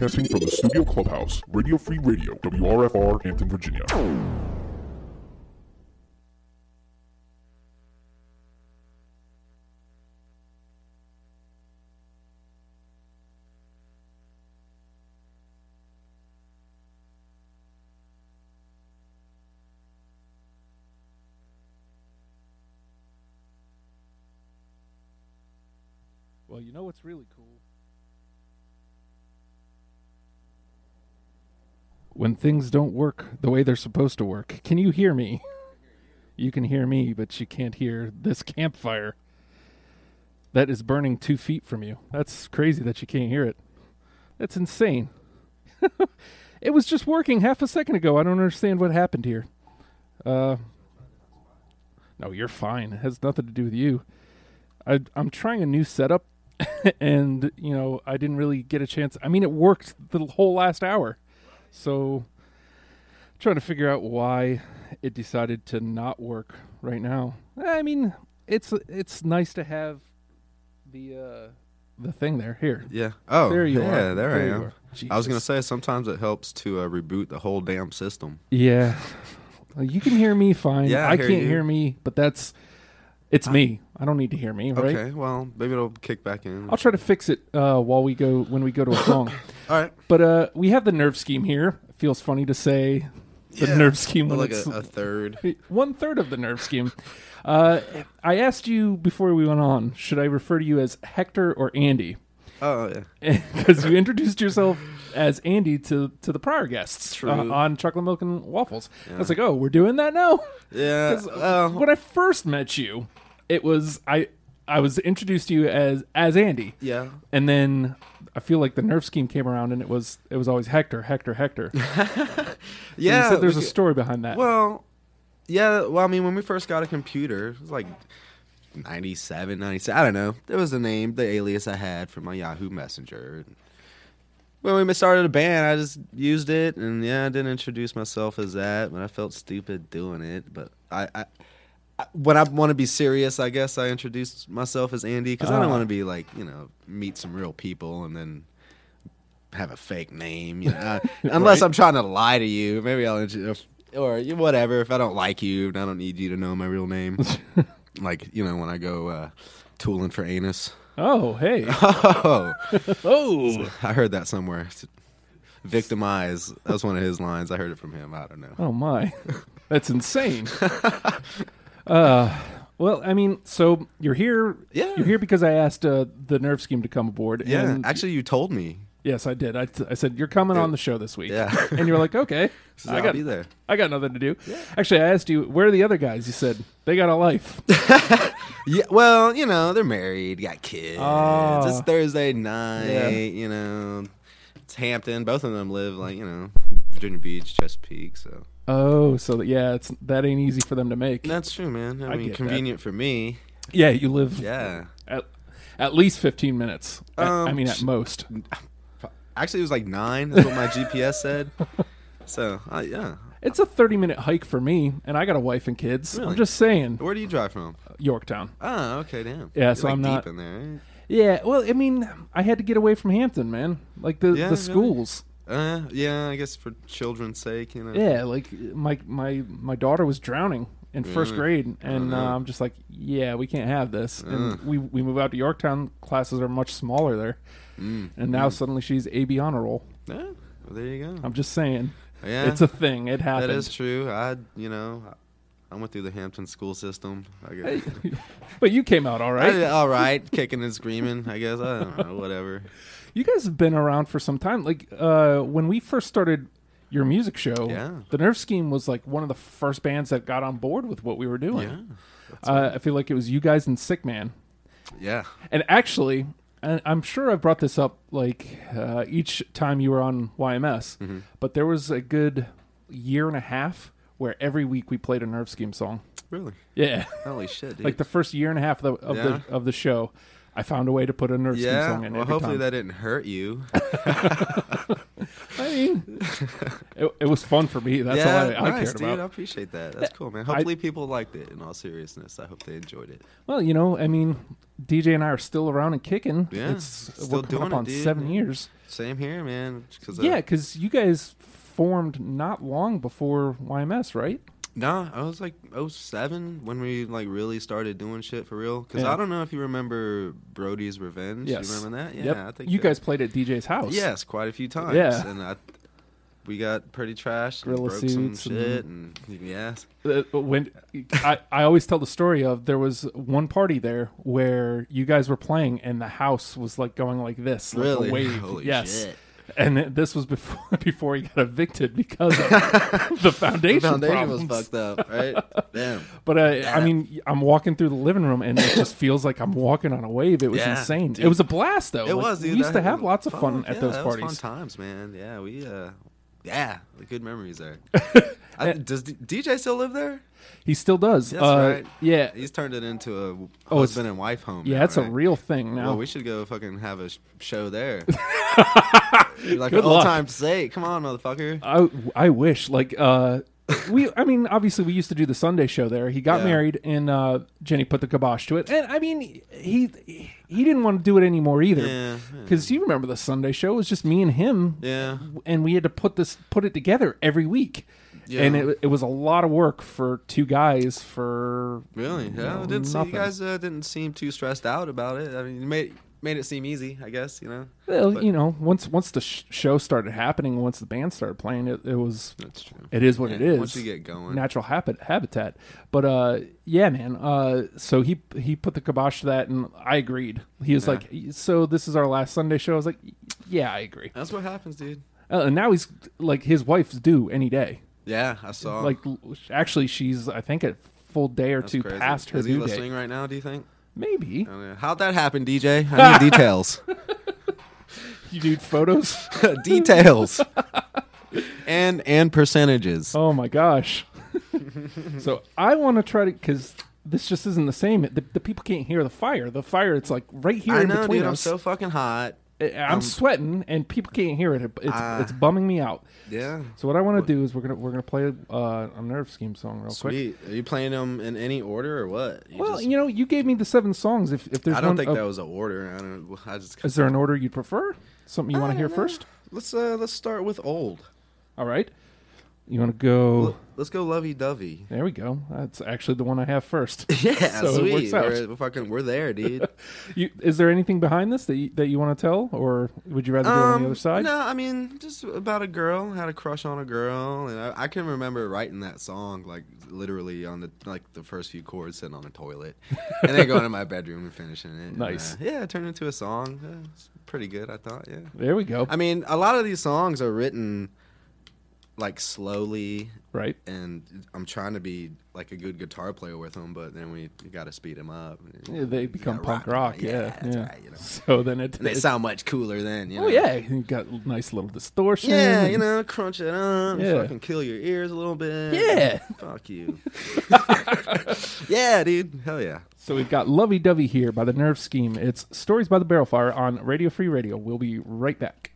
broadcasting from the Studio Clubhouse, Radio Free Radio, WRFR, Hampton, Virginia. Well, you know what's really cool? When things don't work the way they're supposed to work. Can you hear me? You can hear me, but you can't hear this campfire that is burning two feet from you. That's crazy that you can't hear it. That's insane. it was just working half a second ago. I don't understand what happened here. Uh, no, you're fine. It has nothing to do with you. I, I'm trying a new setup, and you know I didn't really get a chance. I mean, it worked the whole last hour, so trying to figure out why it decided to not work right now. I mean, it's it's nice to have the uh, the thing there. Here, Yeah. Oh, there you yeah, are. there, you I am. I was gonna say sometimes it helps to uh, reboot the whole damn system. Yeah. You can hear me fine. Yeah, I I hear can't you. hear me, but that's it's me. I don't need to hear me, right? Okay, well maybe it'll kick back in. I'll try to fix it uh, while we go when we go to a song. All right. but uh, we have the nerve scheme here. It feels funny to say the Yeah. nerve scheme when like it's a, a third. one third of the nerve scheme. Uh, I asked you before we went on, should I refer to you as Hector or Andy? Oh yeah. Because you introduced yourself as Andy to to the prior guests uh, on Chocolate Milk and Waffles. I was like, oh, we're doing that now. Yeah. uh, when I first met you, it was I I was introduced to you as as Andy, yeah. and then I feel like the nerve scheme came around, and it was it was always Hector, Hector, Hector. Yeah. said there's a story behind that. Well, yeah. Well, I mean, when we first got a computer, it was like 97, 97. I don't know. There was the name, the alias I had for my Yahoo Messenger. When we started a band, I just used it, and yeah, I didn't introduce myself as that, but I felt stupid doing it. But I, I when I want to be serious, I guess I introduced myself as Andy because I don't Ah. want to be like you know meet some real people and then have a fake name. You know, Uh, unless Right. I'm trying to lie to you, maybe I'll introduce or whatever. If I don't like you, I don't need you to know my real name. like you know when I go uh, tooling for anus. oh, hey, Oh, oh, I heard that somewhere. Victimize. That was one of his lines. I heard it from him. I don't know. oh my, that's insane. Uh, well, I mean, so you're here. Yeah. you're here because I asked uh, the nerve scheme to come aboard. Yeah, and actually, you told me. yes, I did. I, I said you're coming on the show this week. Yeah. and you're like, okay, So I I'll got be there. I got nothing to do. Actually, I asked you where are the other guys. You said they got a life. Yeah, well, you know, they're married, got kids. Ah. it's Thursday night, Yeah. you know. It's Hampton. Both of them live like, you know, Virginia Beach, Chesapeake, so. Oh, so that, yeah, it's that ain't easy for them to make. That's true, man. I, I mean, get that. convenient for me. yeah, you live Yeah. at at least 15 minutes. At- I Um, mean, at most. Actually, it was like nine, is what my GPS said. So, uh, yeah. It's a 30 minute hike for me, and I got a wife and kids. I'm just saying, Where do you drive from? Yorktown. Oh, okay, damn. Yeah, You're, so like I'm deep not- in there. right? Yeah, well, I mean, I had to get away from Hampton, man. Like the Yeah, the really? Uh, yeah, I guess for children's sake, you know. Yeah, like my my my daughter was drowning in first grade, and no. uh, I'm just like, yeah, we can't have this. And we we move out to Yorktown. Classes are much smaller there, Mm. and now suddenly she's AB honor roll. Yeah, well, there you go. I'm just saying, yeah. it's a thing. It happened. That is true. I, you know, I went through the Hampton school system. I guess. but you came out all right. I- all right, kicking and screaming. I guess I don't know. Whatever. You guys have been around for some time. Like uh, when we first started your music show, Yeah. the Nerve Scheme was like one of the first bands that got on board with what we were doing. Yeah. Uh, I feel like it was you guys and Sick Man. Yeah. And actually, and I'm sure I've brought this up like uh, each time you were on YMS, Mm-hmm. but there was a good year and a half where every week we played a Nerve Scheme song. Really. Yeah, Holy shit, dude. like the first year and a half of the of, Yeah. the, of the show, I found a way to put a Scheme yeah. song in. Well, hopefully time. that didn't hurt you. I mean, it, it was fun for me. That's yeah. all I, I nice, cared dude. I appreciate that. That's cool, man. Hopefully people liked it. In all seriousness, I hope they enjoyed it. Well, you know, I mean, DJ and I are still around and kicking. Yeah, it's still we're doing up it, on dude. seven years. Same here, man. 'Cause, uh, Yeah, because you guys formed not long before YMS, right? No, I was like 07 when we like really started doing shit for real. Because Yeah. I don't know if you remember Brody's Revenge. Yes. You remember that? Yeah, yep. I think you that- guys played at DJ's house. Yes, quite a few times. Yeah. and I, we got pretty trashed. and Gorilla broke some suits and- shit, and, yes, Uh, when I, I always tell the story of there was one party there where you guys were playing and the house was like going like this, like Really? a wave. Holy yes. shit. And this was before before he got evicted because of the foundation, the foundation was fucked up, right? Damn. But uh, I mean, I'm walking through the living room and it just feels like I'm walking on a wave. It was Yeah, insane. dude. It was a blast, though. It Like, was, dude. We used to have lots of fun fuck, at yeah, those parties. Fun times, man. Yeah, we, uh, yeah, the good memories there. I, does D- DJ still live there? He still does. That's uh, right. Yeah, He's turned it into a Oh, it's- husband and wife home. yeah, now, it's right? a real thing now. Well, we should go fucking have a sh- show there. Like Good an old luck. time sake. Come on, motherfucker. I I wish like uh we I mean obviously we used to do the Sunday show there. He got Yeah. married and uh Jenny put the kibosh to it. And I mean he he didn't want to do it anymore either. Yeah, Cuz you remember the Sunday show it was just me and him Yeah. and we had to put this put it together every week. Yeah. And it, it was a lot of work for two guys for Really? you Yeah, know, it didn't seem, you guys uh, didn't seem too stressed out about it. I mean, you made made it seem easy, I guess. You know. well, But- you know, once once the sh- show started happening, once the band started playing, it, it was That's true. it is what it Yeah, is. Once you get going. natural habit habitat. But uh, yeah, man. Uh, so he he put the kibosh to that, and I agreed. He was Yeah. like, "So this is our last Sunday show." I was like, "Yeah, I agree." That's what happens, dude. Uh, and now he's like, his wife's due any day. Yeah, I saw. Like, actually, she's I think a full day or. That's two crazy. past her Is he due listening date. right now? Do you think? Maybe Oh. How'd that happen, DJ? I need details. you need photos. details. and and percentages. oh my gosh. so I want to try to because. This just isn't the same. The, the people can't hear the fire. The fire, it's like right here I in know, between dude. I'm so fucking hot. I'm sweating, and people can't hear it. It's Ah. it's bumming me out. Yeah. So what I want to do is we're gonna we're gonna play uh, a nerve scheme song real quick. Sweet. Are you playing them in any order or what? You Well, just- you know, you gave me the seven songs. If if there's I don't one, think oh, that was an order. I don't. I just. is there an order you'd prefer? Something you want to hear first? Let's uh let's start with old. All right. You want to go? Let's go lovey dovey. There we go. That's actually the one I have first. Yeah, So sweet. We're, we're fucking, we're there, dude. You, is there anything behind this that you, that you want to tell, or would you rather do it on the other side? Um, No, I mean just about a girl. Had a crush on a girl, and I, I can remember writing that song like literally on the like the first few chords sitting on the toilet, and then going to my bedroom and finishing it. And, Nice. uh, yeah, it turned into a song. Yeah, it's pretty good, I thought. Yeah. There we go. I mean, a lot of these songs are written like slowly, right. and I'm trying to be like a good guitar player with them, but then we got to speed them up. Yeah, they become punk rock rock. Yeah, that's yeah. right. You know, So then it. they it- sound much cooler then. You oh, know? oh yeah, you got nice little distortion. Yeah, you know, crunch it up, Yeah. fucking kill your ears a little bit. Yeah. Fuck you. yeah, dude. Hell yeah. So we've got Lovey Dovey here by the Nerve Scheme. It's Stories by the Barrel Fire on Radio Free Radio. We'll be right back.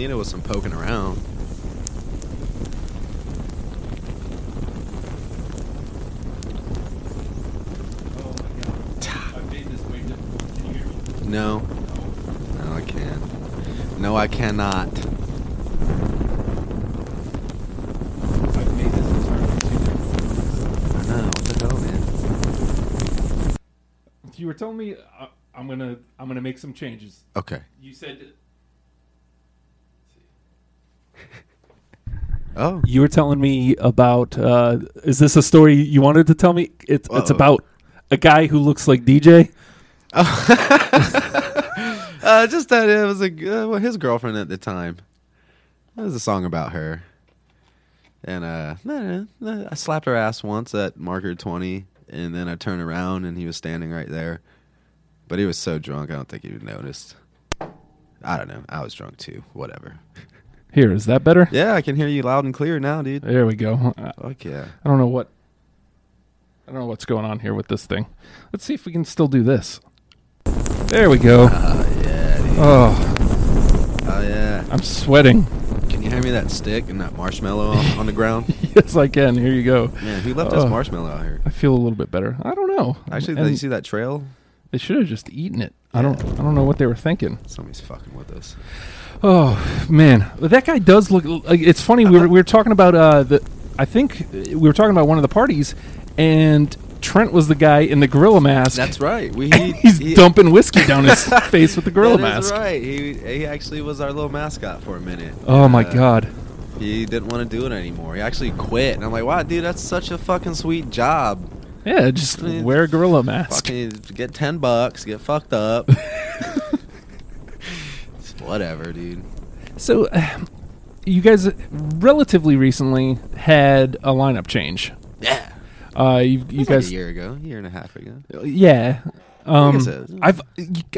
Needed was some poking around. My god. I've made this way difficult. Can you hear me? No, no, I can't. No, I cannot. I've made this entirely too difficult. I know. What the hell, man? You were telling me uh, I'm gonna I'm gonna make some changes. Okay. You said Oh, you were telling me about. Uh, is this a story you wanted to tell me? It's about a guy who looks like DJ. uh, just that it was a uh, well, his girlfriend at the time. It was a song about her, and uh, I slapped her ass once at marker twenty, and then I turned around and he was standing right there, but he was so drunk I don't think he noticed. I don't know. I was drunk too. Whatever. Here, is that better? Yeah, I can hear you loud and clear now, dude. There we go. Uh, Fuck yeah. I don't know what. I don't know what's going on here with this thing. Let's see if we can still do this. There we go. Oh yeah, dude. Oh, Oh yeah. I'm sweating. Can you hand me that stick and that marshmallow on, on the ground? yes, I can. Here you go. Man, who left us Oh. marshmallow out here? I feel a little bit better. I don't know. Actually, did you see that trail? they should have just eaten it. I don't. I don't know what they were thinking. Somebody's fucking with us. Oh man, that guy does look. Like, it's funny. We were we were talking about uh the. I think we were talking about one of the parties, and Trent was the guy in the gorilla mask. That's right. We and he's he- dumping whiskey down his face with the gorilla mask. Right. He he actually was our little mascot for a minute. Oh my Uh, god. He didn't want to do it anymore. He actually quit, and I'm like, wow, dude, that's such a fucking sweet job. Yeah, just I mean, wear a gorilla mask. Fucking get ten bucks, get fucked up. Whatever, dude. So, you guys relatively recently had a lineup change. Yeah. Uh, you, you guys, like a year ago, year and a half ago. yeah. Um, so. I've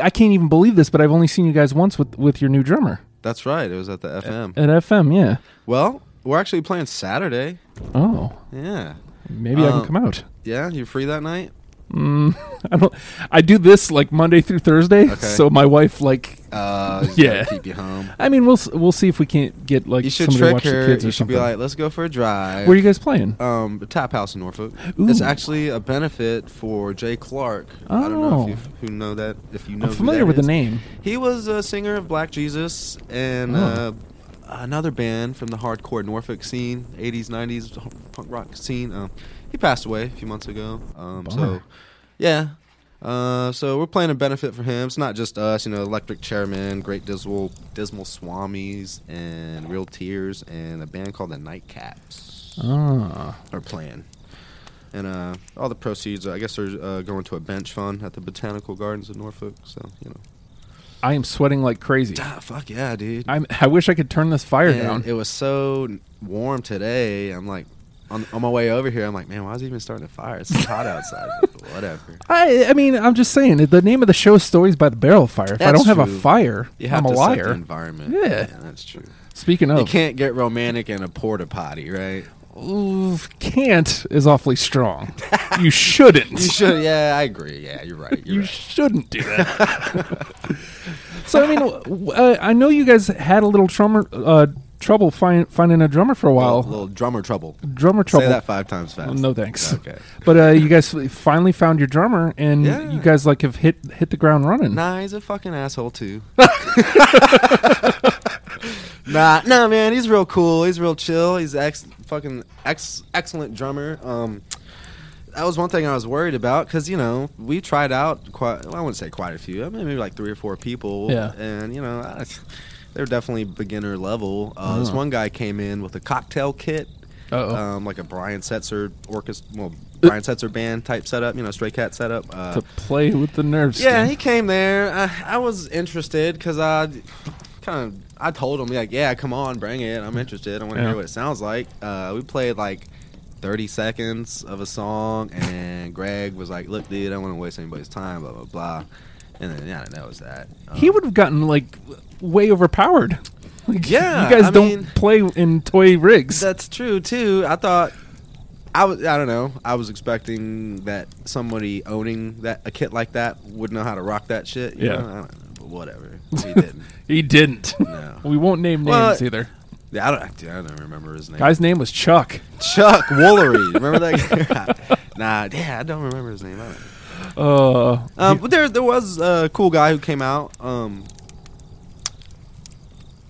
I can't even believe this, but I've only seen you guys once with with your new drummer That's right. It was at the FM. at FM. Yeah. Well, we're actually playing Saturday. Oh, Yeah. maybe I Um, can come out. Yeah, you free that night? Mm, I don't. I do this like Monday through Thursday, Okay. so my wife like. Uh, Yeah. keep you home. I mean, we'll we'll see if we can't get like you should somebody trick watch her. the kids You or should something. be like, let's go for a drive. Where are you guys playing? Um, the Tap House in Norfolk. It's actually a benefit for Jay Clark. I don't know Oh. if you who know that. If you know, I'm familiar with the name. He was a singer of Black Jesus and Oh. uh, another band from the hardcore Norfolk scene, 80s, 90s punk rock scene. Um, he passed away a few months ago. Um, so, yeah. Uh, so we're playing a benefit for him. It's not just us, you know, Electric Chairman, Great Dismal, Dismal Swamis, and Real Tears, and a band called the Nightcaps Ah, are playing. And uh, all the proceeds, I guess, are uh, going to a bench fund at the Botanical Gardens of Norfolk. So, you know. I am sweating like crazy. Ah, fuck yeah, dude. I'm. I wish I could turn this fire And down. It was so warm today. I'm like, on, on my way over here, I'm like, man, why is it even starting a fire? It's hot outside. But Whatever. I. I mean, I'm just saying. The name of the show is Stories by the Barrel Fire. If I don't have a true. fire, You have I'm a to set the liar. environment. Yeah. that's true. Speaking of You of, can't get romantic in a porta potty, right? Ooh, can't is awfully strong. you shouldn't. You should. Yeah, I agree. Yeah, you're right. You're You right. shouldn't do that. so I mean, w- uh, I know you guys had a little drummer uh, trouble find, finding a drummer for a while. little, little drummer trouble. drummer trouble. Say that five times fast. No thanks. Okay. But uh, you guys finally found your drummer, and Yeah. you guys like have hit hit the ground running. Nah, he's a fucking asshole too. nah, nah, man, he's real cool. He's real chill. He's ex fucking ex excellent drummer. Um, that was one thing I was worried about because you know we tried out quite. Well, I wouldn't say quite a few. I mean, maybe like three or four people. Yeah. and you know. I, they're definitely beginner level. Uh, This Oh. one guy came in with a cocktail kit, um, like a Brian Setzer orchestra, well, Brian Setzer band type setup, you know, Stray Cat setup. Uh, to play with the nerves. yeah, he came there. I, I was interested because I kind of I told him like, yeah, come on, bring it. I'm interested. I want to Yeah. hear what it sounds like. Uh, we played like 30 seconds of a song, and Greg was like, look, dude, I don't want to waste anybody's time. Blah blah blah. And then yeah, that was that. Um, he would have gotten like way overpowered. Like, Yeah, you guys I don't mean- play in toy rigs. That's true too. I thought I was I don't know. I was expecting that somebody owning that a kit like that would know how to rock that shit. you Yeah. know? I don't know. But whatever. He didn't. He didn't. No. we won't name names Well, either. Yeah, I don't. Dude, I don't remember his name. Guy's name was Chuck. Chuck Woolery. Remember that? guy? nah, yeah, I don't remember his name. I don't know. Uh, Um, but there, there was a cool guy who came out. Um,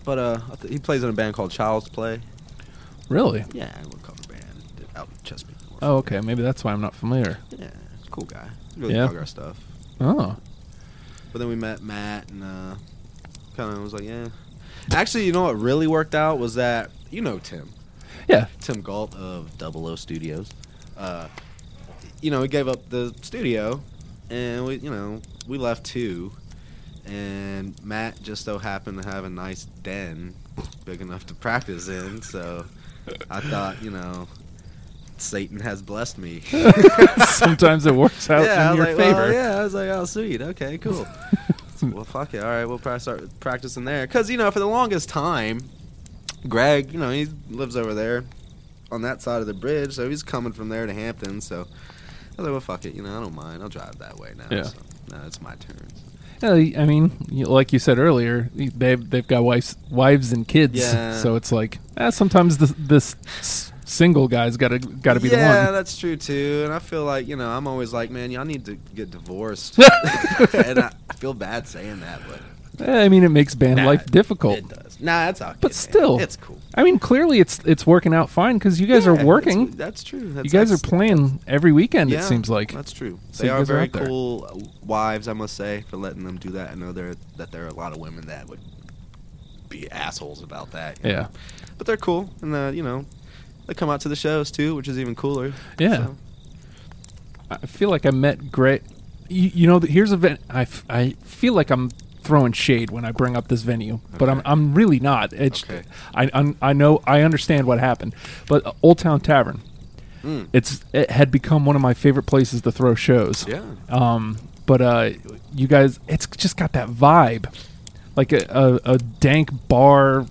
but uh, he plays in a band called Child's Play. really? Yeah, cover band out in Chesapeake. Oh, okay. Maybe that's why I'm not familiar. yeah, cool guy. Really Yeah. dug our stuff. Oh, But then we met Matt and uh, kind of was like, yeah. Actually, you know what really worked out was that you know Tim, yeah. Tim Galt of Double O Studios. Uh, you know, we gave up the studio, and we, you know, we left too. And Matt just so happened to have a nice den, big enough to practice in. So I thought, you know, Satan has blessed me. Sometimes it works out yeah, in your like, favor. Well, yeah, I was like, oh, sweet, okay, cool. well, fuck it, all right, we'll probably start practicing there. Because you know, for the longest time, Greg, you know, he lives over there on that side of the bridge, so he's coming from there to Hampton. So I was like, well, fuck it, you know, I don't mind. I'll drive that way now. Yeah. So now it's my turn. Yeah, I mean, you- like you said earlier, they've they've got wives, wives and kids. Yeah. So it's like eh, sometimes this this s- single guy's got to got to be yeah, the one. Yeah, that's true too. And I feel like you know, I'm always like, man, y'all need to get divorced. and I, I feel bad saying that, but Eh, I mean, it makes band Nah, life difficult. It does. Nah, that's okay. But man. still. it's cool. I mean, clearly it's it's working out fine because you guys Yeah, are working. That's, that's true. That's, you guys are playing every weekend. Yeah, it seems like. that's true. So they are guys are very cool uh, wives, I must say, for letting them do that. I know there that there are a lot of women that would be assholes about that. Yeah. know. but they're cool, and uh, you know, they come out to the shows too, which is even cooler. Yeah. So, I feel like I met Gray. You, you know, here's a ven- I, f- I feel like I'm throwing shade when I bring up this venue, but I'm I'm really not. It's Okay. I I'm, I know I understand what happened, but uh, Old Town Tavern, Mm. it's it had become one of my favorite places to throw shows. yeah. Um, but uh, you guys, it's just got that vibe, like a, a, a dank bar,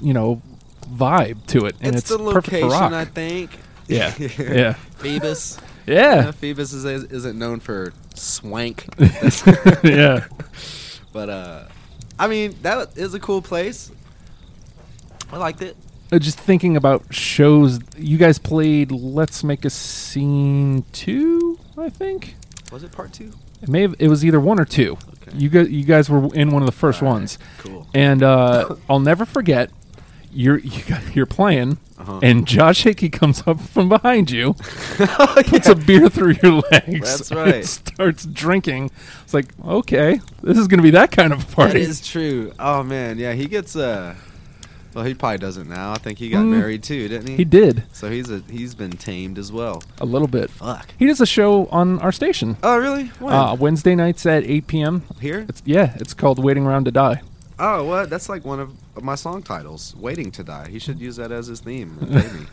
you know, vibe to it, and it's, it's, the perfect location, for rock. I think. Yeah. Yeah. Phoebus. yeah, Phoebus is, isn't known for swank. yeah. But uh, I mean, that is a cool place. I liked it. Uh, just thinking about shows, you guys played Let's Make a Scene two, I think. Was it part two? It may have, it was either one or two. Okay. You guys, you guys were in one of the first All right, ones, Cool. and uh, I'll never forget. You're you got, you're playing, Uh-huh. and Josh Hickey comes up from behind you, puts a beer through your legs, That's right. starts drinking. It's like, okay, this is gonna be that kind of a That party. is true. Oh man, yeah, he gets uh well he probably doesn't now. I think he got Mm. married too, didn't he? he did So he's a he's been tamed as well. a little bit. Fuck. He does a show on our station. Oh really? When? Uh, Wednesday nights at 8 p.m. Here? It's yeah, it's called Waiting Around to Die. Oh what? That's like one of my song titles, Waiting to Die. He should use that as his theme. pay.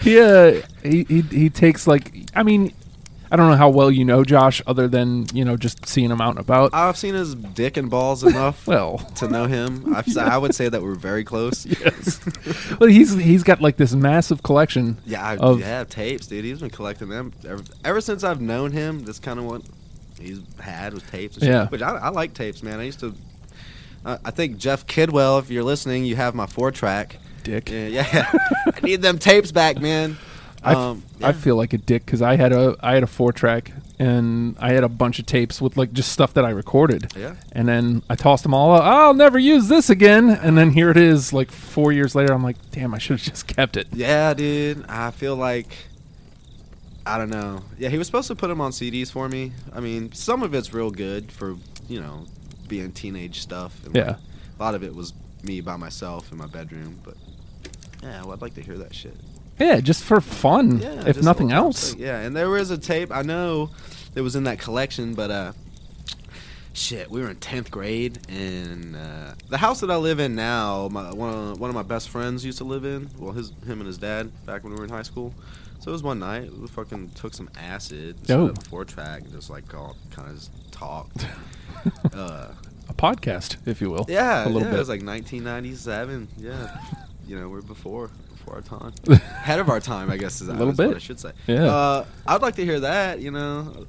He, uh, he he he takes like I mean, I don't know how well you know Josh, other than you know just seeing him out and about. I've seen his dick and balls enough well, to know him. I've, I would say that we're very close. yes, but he's he's got like this massive collection. Yeah, I, Of- yeah, tapes, dude. He's been collecting them ever, ever since I've known him. This kind of what he's had was tapes. And. Yeah. which I, I like tapes, man. I used to. Uh, I think Jeff Kidwell, if you're listening, you have my four track. Dick. Yeah, yeah. I need them tapes back, man. I, f- Um, I feel like a dick because I had a I had a four track and I had a bunch of tapes with like just stuff that I recorded. Yeah. And then I tossed them all out. I'll never use this again. And then here it is, like four years later. I'm like, damn, I should have just kept it. Yeah, dude. I feel like I don't know. Yeah, he was supposed to put them on CDs for me. I mean, some of it's real good for you know being teenage stuff. And Yeah. like, a lot of it was me by myself in my bedroom, but yeah, well, I'd like to hear that shit. Yeah, just for fun, Yeah, if nothing else. something. Yeah, and there was a tape I know that was in that collection, but uh, shit, we were in tenth grade, and uh, the house that I live in now, my one of, one of my best friends used to live in. Well, his him and his dad back when we were in high school. So it was one night we fucking took some acid, Oh. four track, and just like all kind of talked. uh, A podcast, if you will. yeah, a little yeah, bit. It was like 1997. Yeah, you know, we're before before our time, ahead of our time, I guess. Is A little bit. I should say. Yeah. Uh, I'd like to hear that. You know,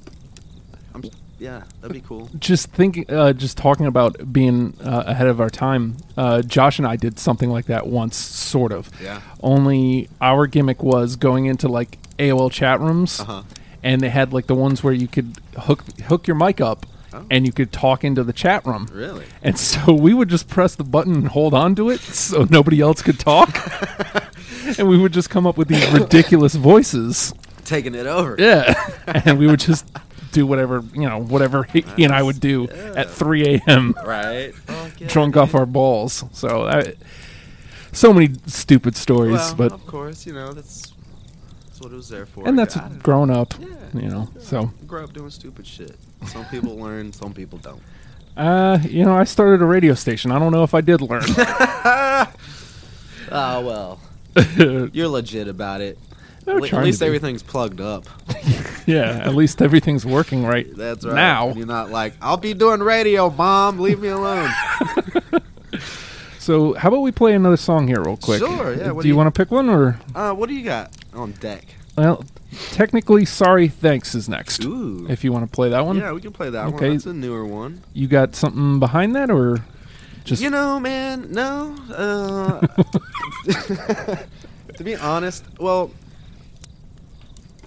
I'm, yeah, that'd be cool. just thinking, uh, just talking about being uh, ahead of our time. Uh, Josh and I did something like that once, sort of. Yeah. Only our gimmick was going into like AOL chat rooms, Uh-huh. and they had like the ones where you could hook hook your mic up, Oh. and you could talk into the chat room. Really? And so we would just press the button and hold on to it so nobody else could talk. and we would just come up with these ridiculous voices. Taking it over. Yeah. and we would just do whatever, you know, whatever he, he and I would do at 3 a.m. Right. Yeah, drunk off our balls. So I, so many stupid stories, Well, but of course, you know that's that's what it was there for. and that's grown up, Yeah. you know. So grow up doing stupid shit. Some people learn, some people don't. uh, you know, I started a radio station. I don't know if I did learn. Oh well, you're legit about it. We're At trying least to be. everything's plugged up. yeah, at least everything's working right. That's right. Now. you're not like I'll be doing radio, mom. Leave me alone. So how about we play another song here real quick? Sure, yeah, what do do you you- want to pick one or? Uh, what do you got on deck? Well, technically, sorry, thanks is next. Ooh. If you want to play that one, yeah, we can play that one. Okay. one. That's a newer one. you got something behind that, or just You know, man, no. Uh, to be honest, well,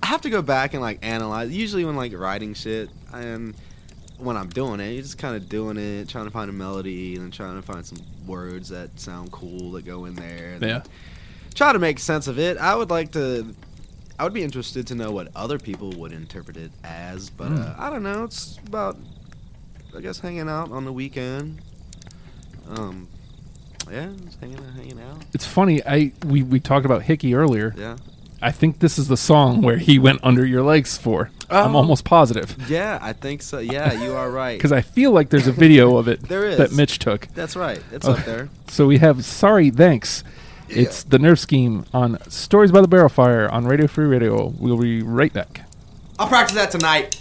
I have to go back and like analyze. Usually, when like writing shit, and when I'm doing it, you're just kind of doing it, trying to find a melody, and then trying to find some words that sound cool that go in there. and yeah? Try to make sense of it. I would like to. I would be interested to know what other people would interpret it as, but uh, Hmm. I don't know. It's about, I guess, hanging out on the weekend. Um, yeah, just hanging out, hanging out. It's funny. I we we talked about Hickey earlier. Yeah. I think this is the song where he went under your legs for. I'm Oh. almost positive Yeah, I think so. Yeah, you are right. because I feel like there's a video of it There is. that Mitch took. That's right. It's Okay. up there. So we have sorry, thanks. It's the Nerve Scheme on Stories by the Barrel Fire on Radio Free Radio. We'll be right back. I'll practice that tonight.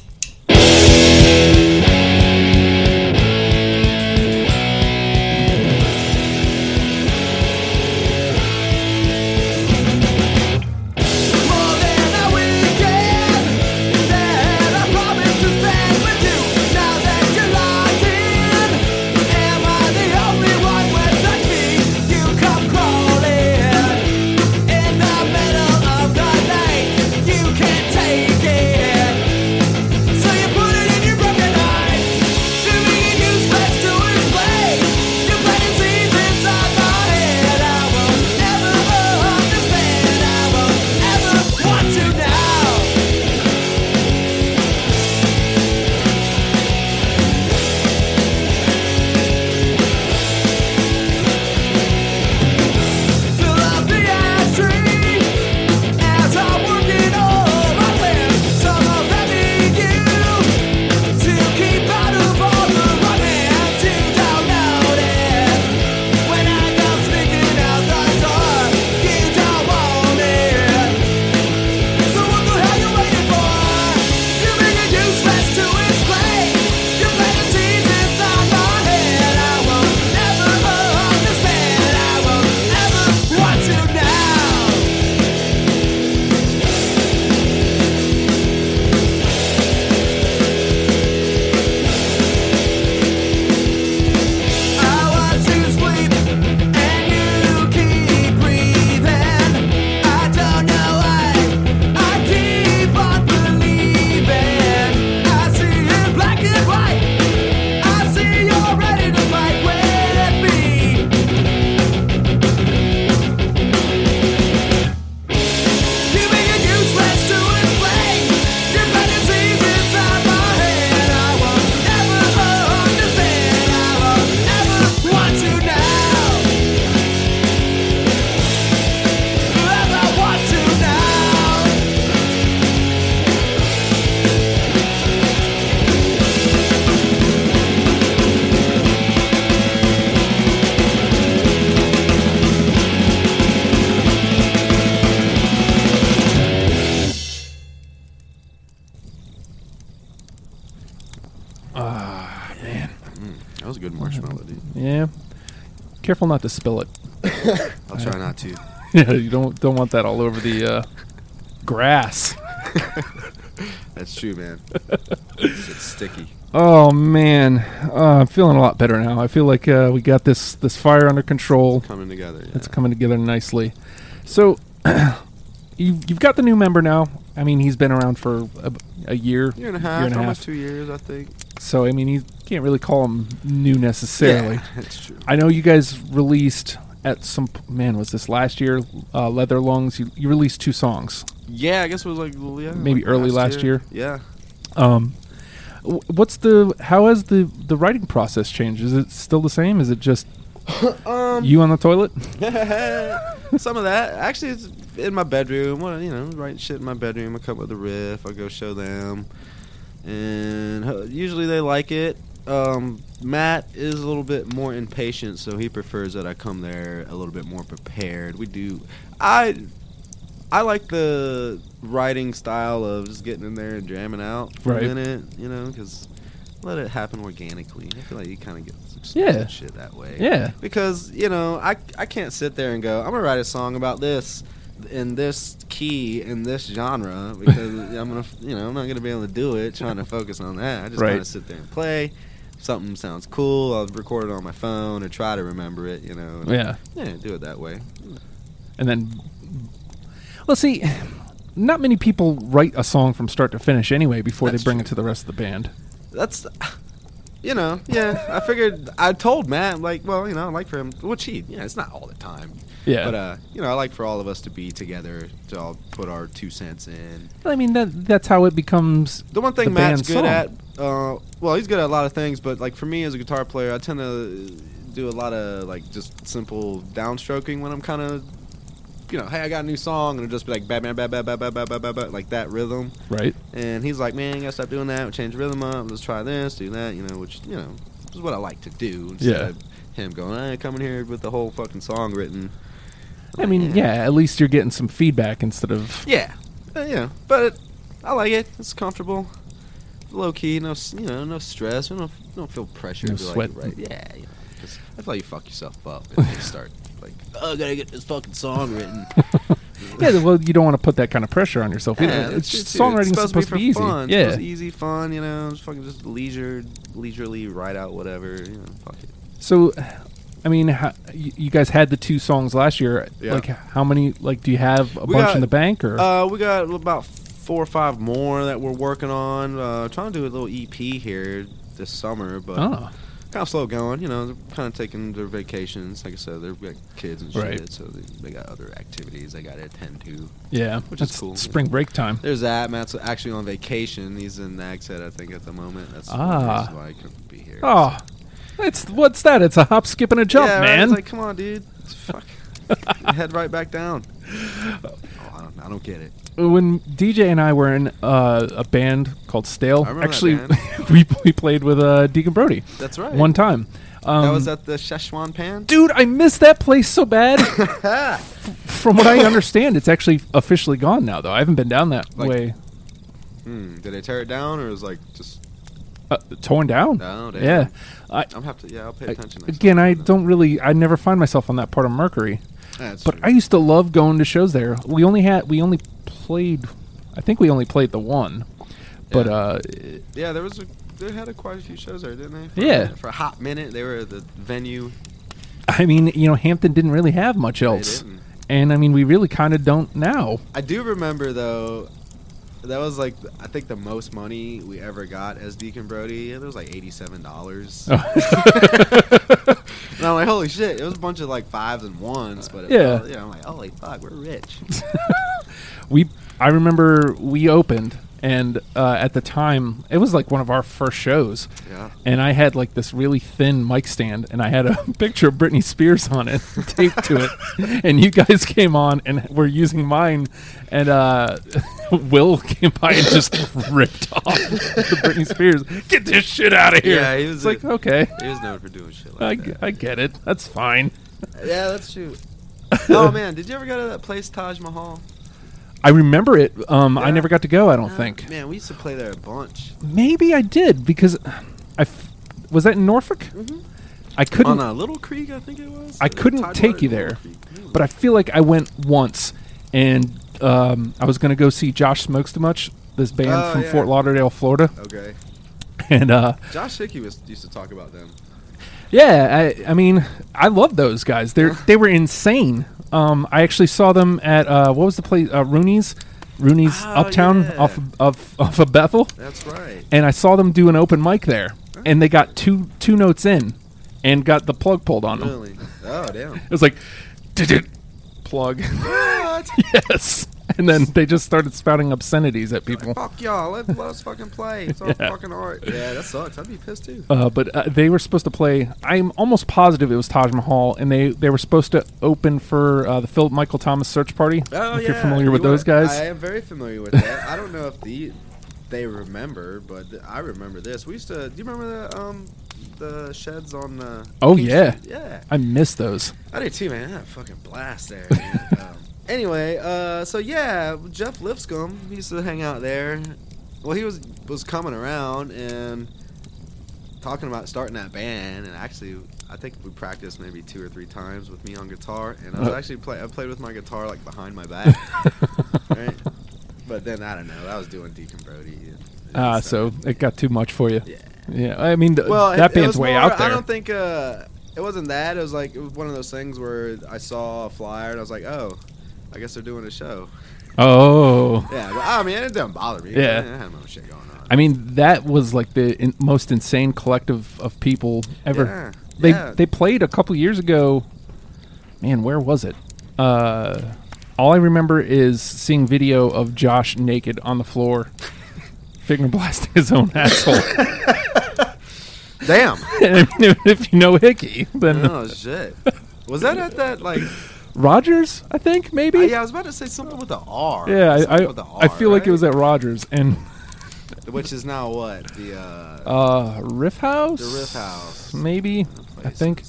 Careful not to spill it. I'll try not to. yeah, you don't don't want that all over the uh, grass. That's true, man. it's sticky. Oh man, uh, I'm feeling a lot better now. I feel like uh, we got this this fire under control. Coming together. Yeah. It's coming together nicely. So, you've you've got the new member now. I mean, he's been around for a, a year, year and a half, year and a almost half. two years, I think. So I mean, you can't really call them new necessarily. Yeah, that's true. I know you guys released at some man was this last year, uh, Leather Lungs. You, you released two songs. Yeah, I guess it was like yeah, Maybe like early last year. Yeah. Um, what's the how has the the writing process changed? Is it still the same? Is it just Um, you on the toilet? Some of that. Actually, it's in my bedroom. Well, you know, writing shit in my bedroom. I come up with a riff. I go show them, and uh, usually they like it. Um, Matt is a little bit more impatient, so he prefers that I come there a little bit more prepared. We do. I I like the writing style of just getting in there and jamming out for Right. a minute, you know, because let it happen organically. I feel like you kind of get some Yeah. shit that way Yeah. because you know I I can't sit there and go I'm gonna write a song about this in this key in this genre because I'm gonna you know I'm not gonna be able to do it trying to focus on that I just Right. kind of sit there and play something sounds cool I'll record it on my phone or try to remember it you know Yeah. yeah do it that way And then, well, see, not many people write a song from start to finish anyway before That's they bring true. it to the rest of the band. that's you know yeah I figured I told Matt like well you know I like for him which he yeah it's not all the time Yeah. but uh you know I like for all of us to be together to all put our two cents in I mean that that's how it becomes. The one thing the Matt's good song. at, uh, well, he's good at a lot of things, but like for me as a guitar player, I tend to do a lot of like just simple downstroking when I'm kind of, you know, hey, I got a new song, and it'll just be like bam, bam, bam, bam, bam, bam, bam, bam, bam, bam, like that rhythm. Right. And he's like, man, you gotta stop doing that. Change the rhythm up. Let's try this, do that. You know, which you know is what I like to do. Instead Yeah. of him going, hey, coming here with the whole fucking song written. I mean, yeah. At least you're getting some feedback instead of. Yeah, uh, yeah, but I like it. It's comfortable, low key. No, s- you know, no stress. We don't don't feel pressure No to sweat. like right. Yeah, you know, 'cause I feel like you fuck yourself up if you start like, oh, I gotta get this fucking song written. Yeah. Well, you don't want to put that kind of pressure on yourself. either. Yeah, it's that's just, songwriting's It's supposed, to be, easy. fun. It's Yeah. supposed to be easy, fun. You know, just fucking just leisure, leisurely write out whatever. You know, fuck it. So, I mean, how, you, guys had the two songs last year. Yeah. Like, how many? Like, do you have a We bunch got- in the bank or? Uh, we got about four or five more that we're working on. Uh, trying to do a little EP here this summer, but. oh, kind of slow going. You know, they're kind of taking their vacations. Like I said, they've got kids and shit, Right. so they, they got other activities they got to attend to. yeah. Which is cool, Spring break time. There's that. Matt's actually on vacation. He's in Nags Head, I think, at the moment. That's Ah. why I couldn't be here. Oh, it's what's that? It's a hop, skip, and a jump, yeah, right? man. It's like, come on, dude. Fuck. Head right back down. Oh, I don't, I don't get it. when DJ and I were in uh, a band called Stale, I remember that actually, we we played with uh, Deacon Brody That's right. one time. Um, that was at the Szechuan Pan. dude. I miss that place so bad. From what I understand, it's actually officially gone now, though. I haven't been down that Like- way. Hmm, did they tear it down, or was like just? Uh, torn down. No, damn. yeah. I, I'm have to. Yeah, I'll pay attention. next again, time. I don't really. I never find myself on that part of Mercury. That's But true. I used to love going to shows there. We only had we only played I think we only played the one. But Yeah. uh Yeah, there was a, they had a, quite a few shows there, didn't they? For a Yeah. minute- for a hot minute, they were the venue. I mean, you know, Hampton didn't really have much else. And I mean, we really kind of don't now. I do remember though, that was like I think the most money we ever got as Deacon Brody. It was like eighty-seven dollars. Oh. and I'm like, holy shit! It was a bunch of like fives and ones, but Yeah. felt- yeah, I'm like, holy fuck, we're rich. we I remember we opened and uh, at the time it was like one of our first shows. Yeah. And I had like this really thin mic stand, and I had a picture of Britney Spears on it, taped to it. And you guys came on and were using mine, and uh, Will came by and just ripped off the Britney Spears. Get this shit out of here! Yeah, he was it's like okay, He was known for doing shit like g- that. I get it. That's fine. yeah, that's true. oh man, did you ever go to that place Taj Mahal? I remember it. Um, I never got to go. I don't Yeah, think. Man, we used to play there a bunch. Maybe I did because I f- was that in Norfolk. Mhm. I couldn't. On a Little Creek, I think it was. I Or couldn't Tidewater take you Little there, Creek. Yeah. but I feel like I went once, and um, I was going to go see Josh Smokes Too Much, this band Oh, from yeah. Fort Lauderdale, Florida, okay. And uh, Josh Hickey was used to talk about them. yeah, I, I mean, I love those guys. They are they were insane. Um, I actually saw them at uh, what was the place? Uh, Rooney's, Rooney's Oh, Uptown yeah. off of, of off of Bethel, That's right. and I saw them do an open mic there, and they got two two notes in, and got the plug pulled on them. Really? Oh damn. It was like, "Did-did, plug, What? yes, and then they just started spouting obscenities at people. Fuck y'all. Let, let us fucking play. It's all Yeah. fucking art. Yeah, that sucks. I'd be pissed too. Uh, but uh, they were supposed to play. I'm almost positive it was Taj Mahal, and they, they were supposed to open for uh, the Philip Michael Thomas Search Party. Oh if yeah. you're familiar with You those guys, I am very familiar with that. I don't know if the they remember, but th- I remember this. We used to. Do you remember the um the sheds on? Uh, Oh, King yeah. Street? Yeah. I miss those. I did too, man. I had a fucking blast there. man. um, anyway, uh, so yeah, Jeff Lipscomb he used to hang out there. Well, he was was coming around and talking about starting that band, and actually, I think we practiced maybe two or three times with me on guitar, and I was Uh. actually play. I played with my guitar like behind my back, right? But then I don't know. I was doing Deacon Brody. Ah, so it got too much for you. yeah. Yeah, I mean th- Well, that it- it band's was way more- out I don't think uh, it wasn't that. It was like it was one of those things where I saw a flyer and I was like, oh, I guess they're doing a show. oh, Yeah, but, I mean, it didn't bother me. Yeah. I had no shit going on. I mean that was like the in- most insane collective of people ever. Yeah, They yeah. they played a couple years ago. Man, where was it? Uh, all I remember is seeing video of Josh naked on the floor, finger blasting his own asshole. Damn. I if you know Hickey, then oh shit. Was that at that like? Rogers, I think maybe. uh, yeah, I was about to say something with the R. Yeah, I I, the I feel R, like it was at Rogers and which is now what the uh, uh, Riff House. the Riff House. maybe. I think.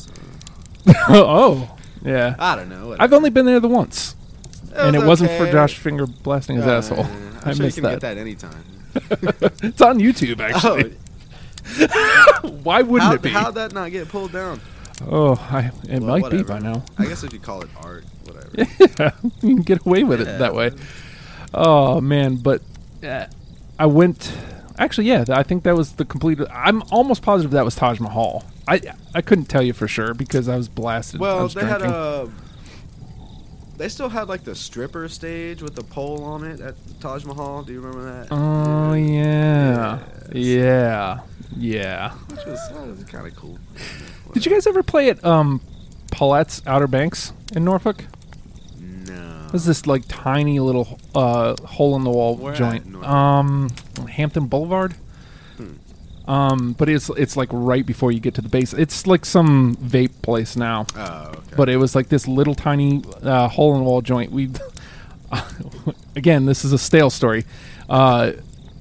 uh, oh, yeah. I don't know. I've only been there the once, and it was wasn't for. Josh finger blasting his Uh, asshole. I'm I sure missed you can that. get that anytime. it's on YouTube, actually. Why wouldn't how, it be? how'd that not get pulled down? Oh, I, it Well, might be by now. I guess if you call it art, whatever. yeah, you can get away with Yeah. it that way. Oh man, but uh, I went. Actually, yeah, I think that was the complete. I'm almost positive that was Taj Mahal. I I couldn't tell you for sure because I was blasted. Well, was they had drinking. a. They still had like the stripper stage with the pole on it at Taj Mahal. Do you remember that? Oh yeah, yeah, yeah. Which was, was kind of cool. Did you guys ever play at um, Paulette's Outer Banks in Norfolk? No. It was this like tiny little uh, hole in the wall Where joint. in Um, Hampton Boulevard. Hmm. Um, but it's it's like right before you get to the base. It's like some vape place now. Oh, okay. But it was like this little tiny uh, hole in the wall joint. We, again, this is a stale story. Uh,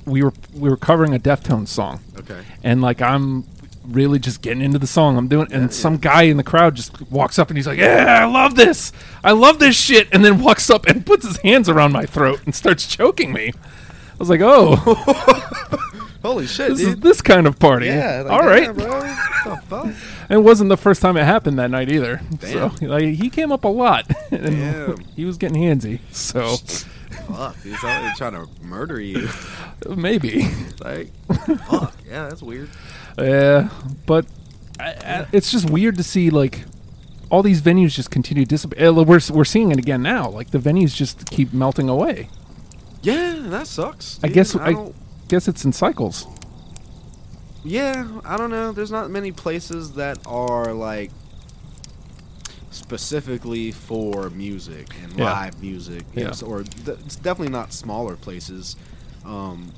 we were we were covering a Deftones song, okay. and like I'm really just getting into the song. I'm doing, and Yeah, some yeah. guy in the crowd just walks up and he's like, "Yeah, I love this. I love this shit," and then walks up and puts his hands around my throat and starts choking me. I was like, "Oh, Holy shit, this is this kind of party." yeah. Like, all right. damn, bro. What the fuck? And it wasn't the first time it happened that night either. So like, he came up a lot. and Damn. He was getting handsy. So Fuck. He's out there trying to murder you. maybe. Like, fuck. Yeah, that's weird. Yeah, but I, I, it's just weird to see like all these venues just continue to disappear. Uh, we're we're seeing it again now. Like the venues just keep melting away. Yeah, that sucks. I guess I I, guess it's in cycles. Yeah, I don't know. There's not many places that are like specifically for music and Yeah. live music. you know, so- or th- it's definitely not smaller places. Um,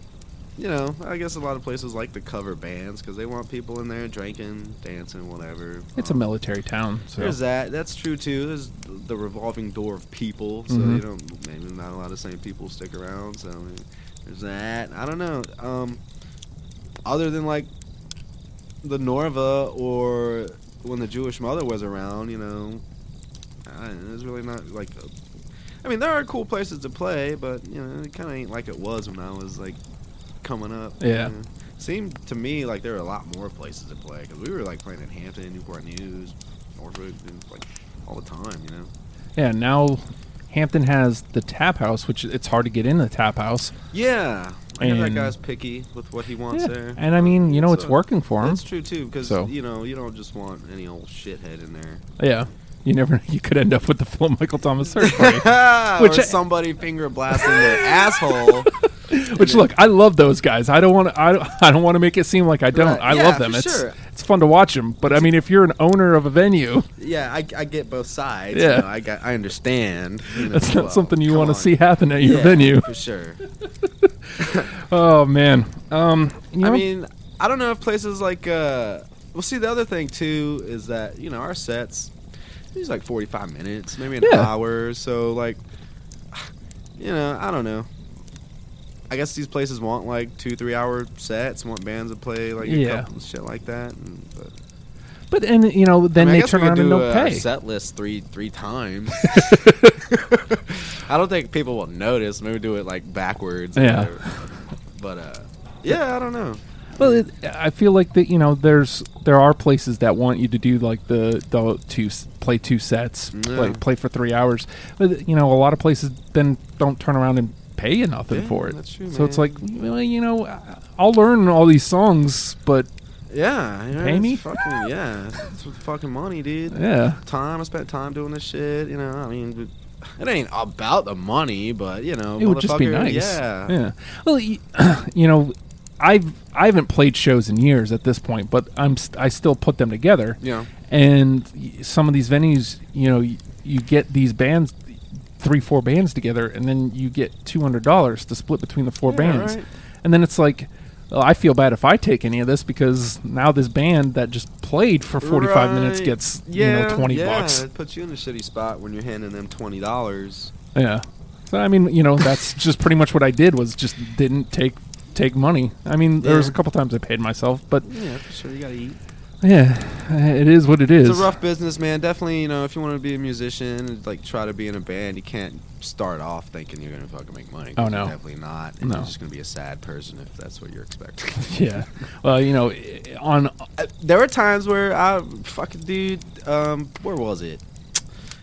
you know, I guess a lot of places like to cover bands because they want people in there drinking, dancing, whatever. It's a Um, military town, so There's that. That's true too. There's the revolving door of people, so Mhm. you don't maybe not a lot of same people stick around. So there's that. I don't know. Um, other than like the Norva or when the Jewish mother was around, you know, I don't there's really not like. A, I mean, there are cool places to play, but you know, it kind of ain't like it was when I was like coming up. Yeah. you know. Seemed to me like there were a lot more places to play because we were like playing in Hampton, Newport News, Norfolk, like all the time, you know. yeah. Now Hampton has the tap house, which it's hard to get in the tap house. Yeah, I hear that guy's picky with what he wants Yeah. there. And I mean, you know, it's working for him. That's true too, because So- you know you don't just want any old shithead in there. Yeah. You never. You could end up with the full Michael Thomas search party. Which I- somebody finger blasting their asshole. Which look, I love those guys. I don't want to. I don't, I don't want to make it seem like I don't. Right. I Yeah, love them. It's sure. it's fun to watch them. But I mean, if you're an owner of a venue, Yeah, I, I get both sides. Yeah. you know, I got I understand. you know, that's not well, something you want to see happen at your Yeah, venue. for sure. Oh man. Um. You know, I mean, I don't know if places like uh well see the other thing too is that, you know, our sets these like 45 minutes, maybe an Yeah. hour, so like you know, I don't know. I guess these places want like 2-3 hour sets, want bands to play like a Yeah. shit like that and but but and you know, then I mean, they turn around and do don't a pay. set list three three times. I don't think people will notice. Maybe do it like backwards. Yeah. But uh, yeah, I don't know. Well, it, I feel like that. You know, there's there are places that want you to do like the the two play two sets, play play for three hours. But you know, a lot of places then don't turn around and pay you nothing Yeah, for it. that's true, so it's like, well, you know, I'll learn all these songs, but Yeah, you know, Pay me? Fucking yeah, it's fucking money, dude. yeah, Time I spent time doing this shit. You know, I mean, it ain't about the money, but you know, it would just be nice. Yeah, yeah. Well, you know, I've I haven't played shows in years at this point, but I'm st- I still put them together. Know, and some of these venues, you know, you get these bands, three, four bands together, and then you get two hundred dollars to split between the four Yeah, bands, right. and then it's like, well, I feel bad if I take any of this because now this band that just played for forty five minutes gets yeah, you know twenty yeah, bucks. It puts you in a shitty spot when you're handing them twenty dollars. Yeah. So I mean, you know, that's just pretty much what I did was just didn't take take money. I mean, there was a couple times I paid myself, but Yeah, for sure. You gotta eat. Yeah, it is what it is. It's a rough business, man. Definitely, you know, if you want to be a musician, like try to be in a band, you can't start off thinking you're gonna fucking make money. Oh, no. definitely not. And No. You're just gonna be a sad person if that's what you're expecting. yeah. Well, you know, on Uh, there were times where I fucking dude, um, where was it?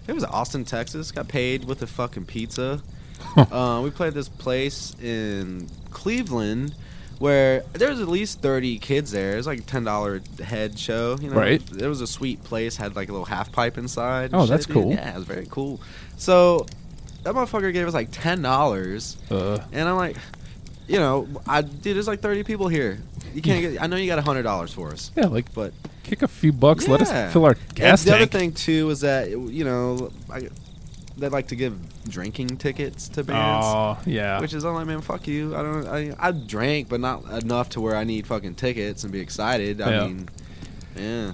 It was Austin, Texas. Got paid with a fucking pizza. uh, we played this place in Cleveland where there was at least 30 kids there. It was like a $10 head show. You know? Right. It was a sweet place, had like a little half pipe inside. Oh, shit, that's dude. cool. Yeah, it was very cool. So that motherfucker gave us like $10. uh, And I'm like, you know, I dude, there's like 30 people here. You can't get. I know you got hundred dollars for us, yeah, like but kick a few bucks, let us fill our And gas the other thing too is that you know, I, they like to give drinking tickets to bands. Oh, yeah. Which is, I'm like, man, fuck you. I don't. I, I drank, but not enough to where I need fucking tickets and be excited. I Yeah. mean, yeah.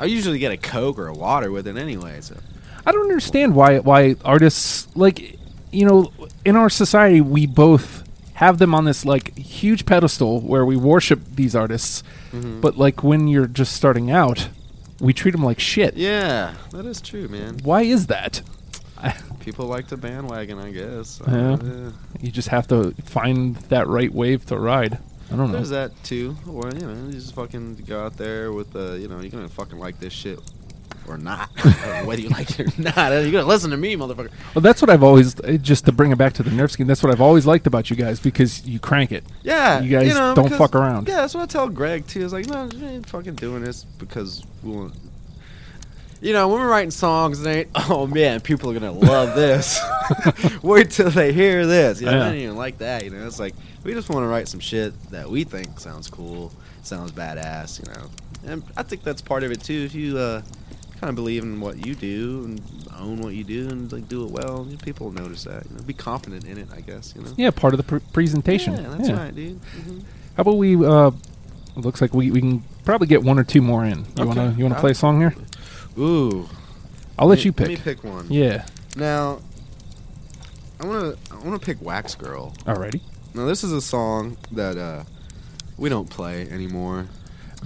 I usually get a coke or a water with it anyway. So I don't understand why why artists like you know in our society we both have them on this like huge pedestal where we worship these artists, Mm-hmm. but like when you're just starting out, we treat them like shit. yeah, that is true, man. Why is that? People like to bandwagon, I guess. Yeah. yeah. you just have to find that right wave to ride. I don't know. There's that too. Or you know, you just fucking go out there with the, you know, you're gonna fucking like this shit or not, whether you like it or not. You're gonna listen to me, motherfucker. Well, that's what I've always uh, just to bring it back to the Nerve Scheme. That's what I've always liked about you guys because you crank it. Yeah, You guys know, don't fuck around. Yeah, that's what I tell Greg too. It's like, no, you ain't fucking doing this because we want. You know, when we're writing songs, it ain't. Oh man, people are gonna love this. Wait till they hear this. You know, Yeah. I don't even like that. You know, it's like we just want to write some shit that we think sounds cool, sounds badass. You know, and I think that's part of it too. If you uh, kind of believe in what you do and own what you do and like do it well, people will notice that. You know, be confident in it. I guess. You know. Yeah, part of the pr- presentation. Yeah, that's right, dude. hmm How about we? uh Looks like we, we can probably get one or two more in. You Okay. wanna you wanna play a song here? Ooh. I'll let me- you pick. Let me pick one. Yeah. Now, I want to I want to pick Wax Girl. Alrighty. Now, this is a song that uh, we don't play anymore.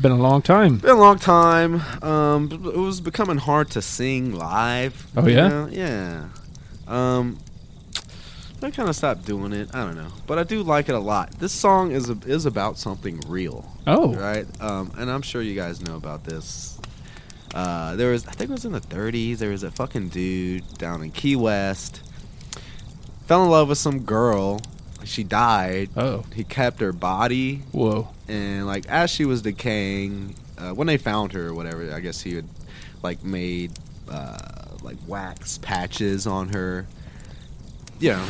Been a long time. Been a long time. Um, it was becoming hard to sing live. Oh, yeah? know? Yeah. Um, I kind of stopped doing it. I don't know, but I do like it a lot. This song is a, is about something real. Oh. right? Um, and I'm sure you guys know about this. Uh, there was, I think it was in the 30s. There was a fucking dude down in Key West. Fell in love with some girl. she died. Oh. He kept her body, Whoa. and like as she was decaying, uh, when they found her or whatever, I guess he had like made uh, like wax patches on her. You know,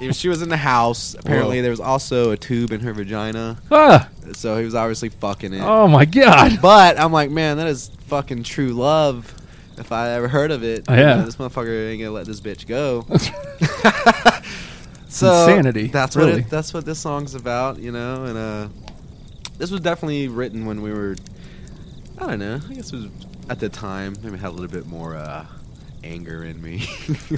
if she was in the house. Apparently, Whoa. there was also a tube in her vagina, Ah. so he was obviously fucking it. Oh my God. But I'm like, man, that is fucking true love. If I ever heard of it, Oh, You yeah. know, this motherfucker ain't gonna let this bitch go. so insanity, That's what really. it, that's what this song's about, you know. And uh, this was definitely written when we were, I don't know. I guess it was at the time. Maybe had a little bit more uh, anger in me.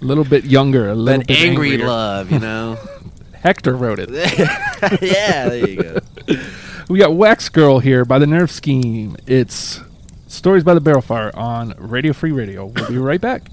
A little bit younger. A little bit angry angrier. love, you know. Hector wrote it. yeah, there you go. We got Wax Girl here by the Nerve Scheme. It's Stories by the Barrel Fire on Radio Free Radio. We'll be right back.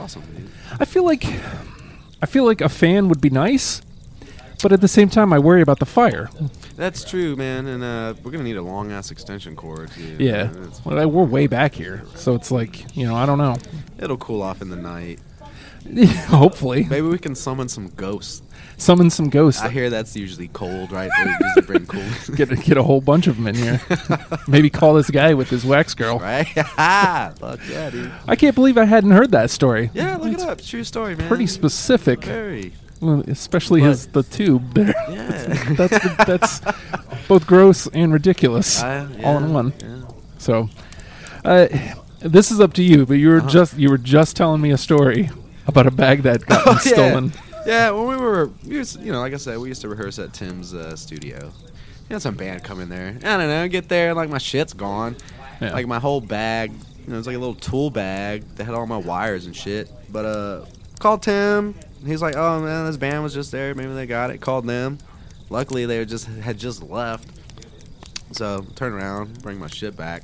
Awesome, dude. I feel like I feel like a fan would be nice, but at the same time I worry about the fire. That's true, man. And uh, we're gonna need a long ass extension cord. Too. Yeah. Well, we're way back here, so it's like, you know, I don't know. it'll cool off in the night. Hopefully. Maybe we can summon some ghosts. Summon some ghosts. I hear that's usually cold, right? Usually bring cool, get a, get a whole bunch of them in here. Maybe call this guy with his wax girl. right? Fuck yeah, dude. I can't believe I hadn't heard that story. Yeah, look it up. True story, man. Pretty specific, Very. well, especially But- his the tube there. Yeah. that's the, that's both gross and ridiculous Uh, all in one. yeah. So, uh, this is up to you. But you were Uh-huh. just you were just telling me a story about a bag that got Oh, stolen. Yeah, when we were, we used, you know, like I said, we used to rehearse at Tim's uh, studio. You had some band come in there. I don't know, get there, like my shit's gone. Yeah. Like my whole bag, you know, it's like a little tool bag that had all my wires and shit. But uh, Called Tim. He's like, oh man, this band was just there. Maybe they got it. Called them. Luckily, they just had just left. So turn around, bring my shit back.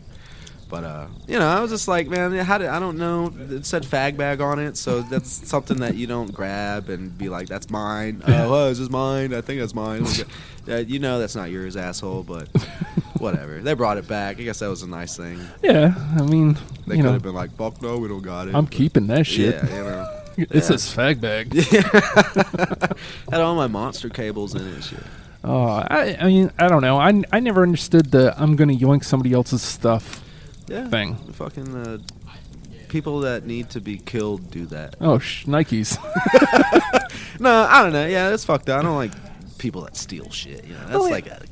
But uh, you know, I was just like, man, how did I don't know. It said fag bag on it, so that's something that you don't grab and be like, that's mine. Oh, oh, is this mine? I think that's mine. Yeah, you know, that's not yours, asshole. But whatever. They brought it back. I guess that was a nice thing. Yeah, I mean, They could know, have been like, fuck no, we don't got it. I'm But- keeping that shit. Yeah, you know. It's Yeah. a fag bag. Had all my monster cables in it shit. Oh, I, I mean, I don't know. I, I never understood the I'm going to yoink somebody else's stuff Yeah. thing. Fucking uh, people that need to be killed do that. Oh, sh- Nikes. No, I don't know. Yeah, that's fucked up. I don't like people that steal shit. You know, that's Oh, yeah. like a,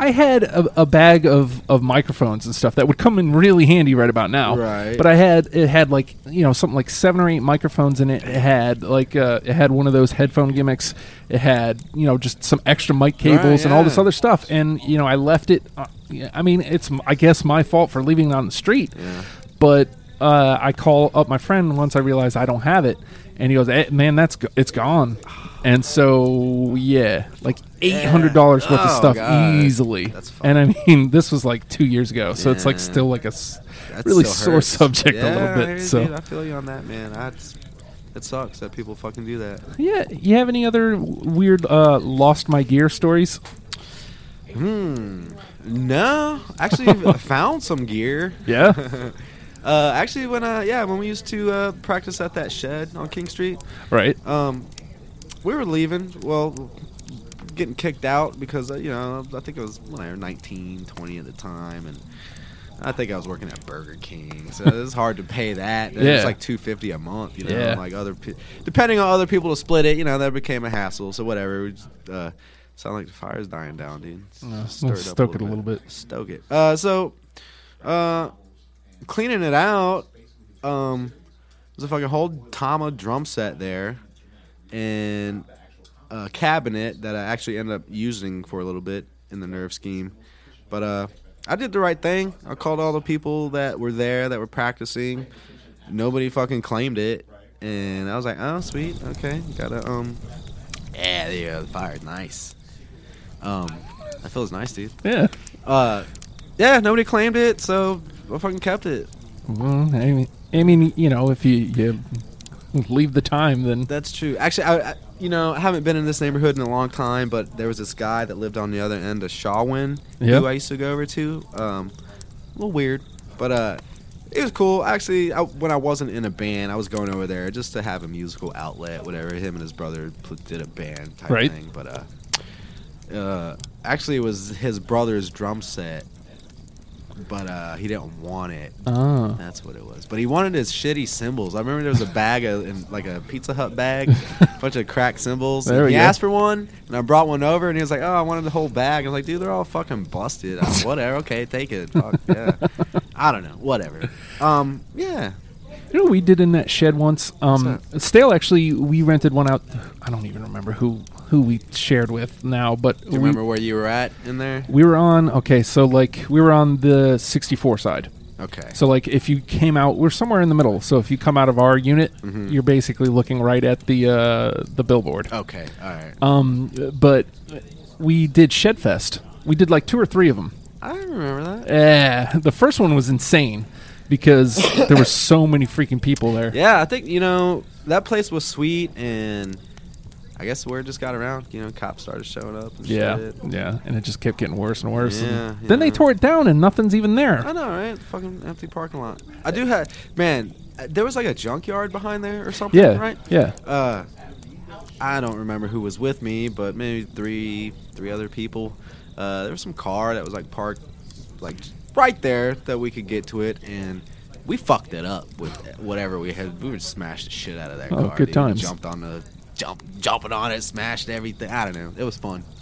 I had a, a bag of, of microphones and stuff that would come in really handy right about now. Right. But I had it had like you know something like seven or eight microphones in it. It had like uh, it had one of those headphone gimmicks. It had you know just some extra mic cables and all this yeah. other stuff. And you know I left it. Uh, yeah, I mean it's I guess my fault for leaving it on the street. Yeah. But uh, I call up my friend once I realize I don't have it, and he goes, eh, "Man, that's go- it's gone." And so yeah, like eight hundred dollars worth of Oh, stuff God. easily. That's and I mean, this was like two years ago, so it's like Yeah. still like a s- that really still sore hurts. subject a Yeah, little I bit. you, so dude. I feel you on that, man. I just, it sucks that people fucking do that. yeah, you have any other w- weird uh, lost my gear stories? Hmm. No, actually, I found some gear. Yeah, Uh, actually, when uh, yeah, when we used to uh, practice at that shed on King Street, right. um, we were leaving. Well, getting kicked out because uh, you know I think it was whatever 19, 20 at the time, and I think I was working at Burger King, so it was hard to pay that. It Yeah. was like two fifty a month. You know, Yeah. like other pe- depending on other people to split it. You know, that became a hassle. So whatever. We just, uh, sound like the fire's dying down, dude. Uh, Stir stoke it a little bit. Stoke it. Uh, so, uh, cleaning it out. Um, there's a fucking whole Tama drum set there, and a cabinet that I actually ended up using for a little bit in the nerve scheme. But uh, I did the right thing. I called all the people that were there that were practicing. Nobody fucking claimed it, and I was like, "Oh, sweet, okay, gotta um, yeah, yeah, the fire's nice. Um, that feels nice, dude. Yeah. Uh, yeah, nobody claimed it, so I fucking kept it. Well, I mean, I mean, you know, if you you leave the time, then That's true. Actually, I, I you know I haven't been in this neighborhood in a long time, but there was this guy that lived on the other end of Shawwin, Yep. who I used to go over to. Um, a little weird, but uh, it was cool. Actually, I, when I wasn't in a band, I was going over there just to have a musical outlet, whatever. Him and his brother did a band type Right. thing, but uh, uh, actually, it was his brother's drum set, but uh, he didn't want it. oh, That's what it was. But he wanted his shitty cymbals. I remember there was a bag of, in, like a Pizza Hut bag, a bunch of cracked cymbals. There we he go. asked for one, and I brought one over, and he was like, "Oh, I wanted the whole bag." I was like, "Dude, they're all fucking busted. Uh, whatever. Okay, take it. Fuck yeah. I don't know. Whatever. Um, yeah. You know we did in that shed once? Um, Stale actually, we rented one out. I don't even remember who who we shared with now, but Do you we, remember where you were at in there? we were on. Okay, so like we were on the 64 side. Okay. So like if you came out, we're somewhere in the middle. So if you come out of our unit, Mm-hmm. you're basically looking right at the uh, the billboard. Okay. All right. Um, but we did Shedfest. We did like two or three of them. I remember that. Yeah, the first one was insane because there were so many freaking people there. Yeah, I think you know that place was sweet, and I guess word just got around. You know, cops started showing up. And Yeah, shit. yeah, and it just kept getting worse and worse. and Yeah, Then they yeah. tore it down, and nothing's even there. I know, right? Fucking empty parking lot. I do have, man. uh, There was like a junkyard behind there or something, Yeah, right? yeah. Uh, I don't remember who was with me, but maybe three, three other people. Uh, there was some car that was like parked, like right there that we could get to it, and we fucked it up with whatever we had. We would smash the shit out of that Oh, car. good dude. times. Jumped on the jump, jumping on it, smashed everything. I don't know. It was fun.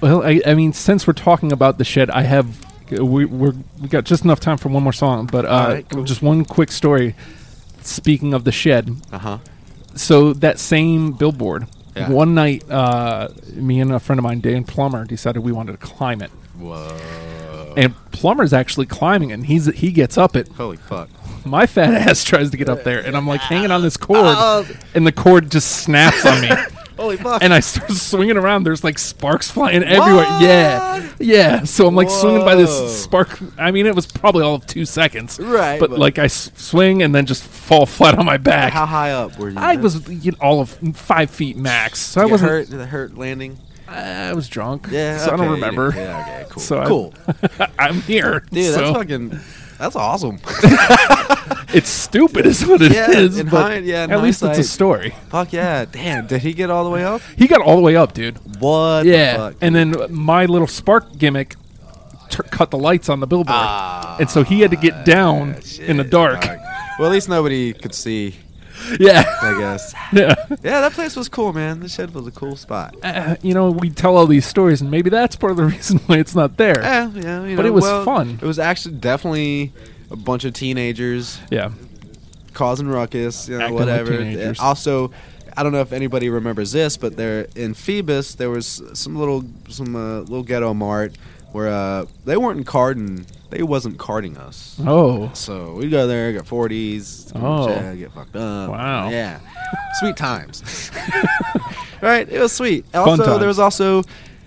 Well, I, I mean, since we're talking about the shed, I have we we're, we got just enough time for one more song, but uh, right, cool. just one quick story. Speaking of the shed, Uh huh. so that same billboard. Yeah. One night, uh, me and a friend of mine, Dan Plummer, decided we wanted to climb it. Whoa. And Plummer's actually climbing. And he's he gets up it Holy fuck. my fat ass tries to get up there, and I'm like hanging on this cord, Oh. and the cord just snaps on me. Holy fuck! and I start swinging around. There's like sparks flying everywhere. Yeah, yeah. So I'm like swinging by Whoa. this spark. I mean, it was probably all of two seconds. Right, But, but- like I s- swing and then just fall flat on my back. How high up were you? I was you know, all of five feet max. So I Did it wasn't. hurt? Did it hurt landing? I was drunk. Yeah, So I don't remember. Yeah, okay, cool. So I- cool, I'm here. dude. so That's fucking. That's awesome. it's stupid, is what it is. Yeah, in but hind- yeah, in at least it's a hindsight. story. Fuck yeah! Damn, did he get all the way up? He got all the way up, dude. What? the Yeah, fuck? and then my little spark gimmick tur cut the lights on the billboard, Ah, and so he had to get down in the dark. Well, at least nobody could see. Yeah, I guess. yeah. yeah, that place was cool, man. The shed was a cool spot. Uh, you know, we tell all these stories, and maybe that's part of the reason why it's not there. Yeah, yeah. You But it was well, fun. It was actually definitely a bunch of teenagers Yeah, causing ruckus, you know, Acting whatever. teenagers. also, I don't know if anybody remembers this, but there in Phoebus there was some little some uh, little ghetto mart where uh, they weren't carding, they wasn't carding us. Oh, So we go there, get forties, Oh. get fucked up. Wow. yeah, sweet times. right, it was sweet. Fun Also, times. there was also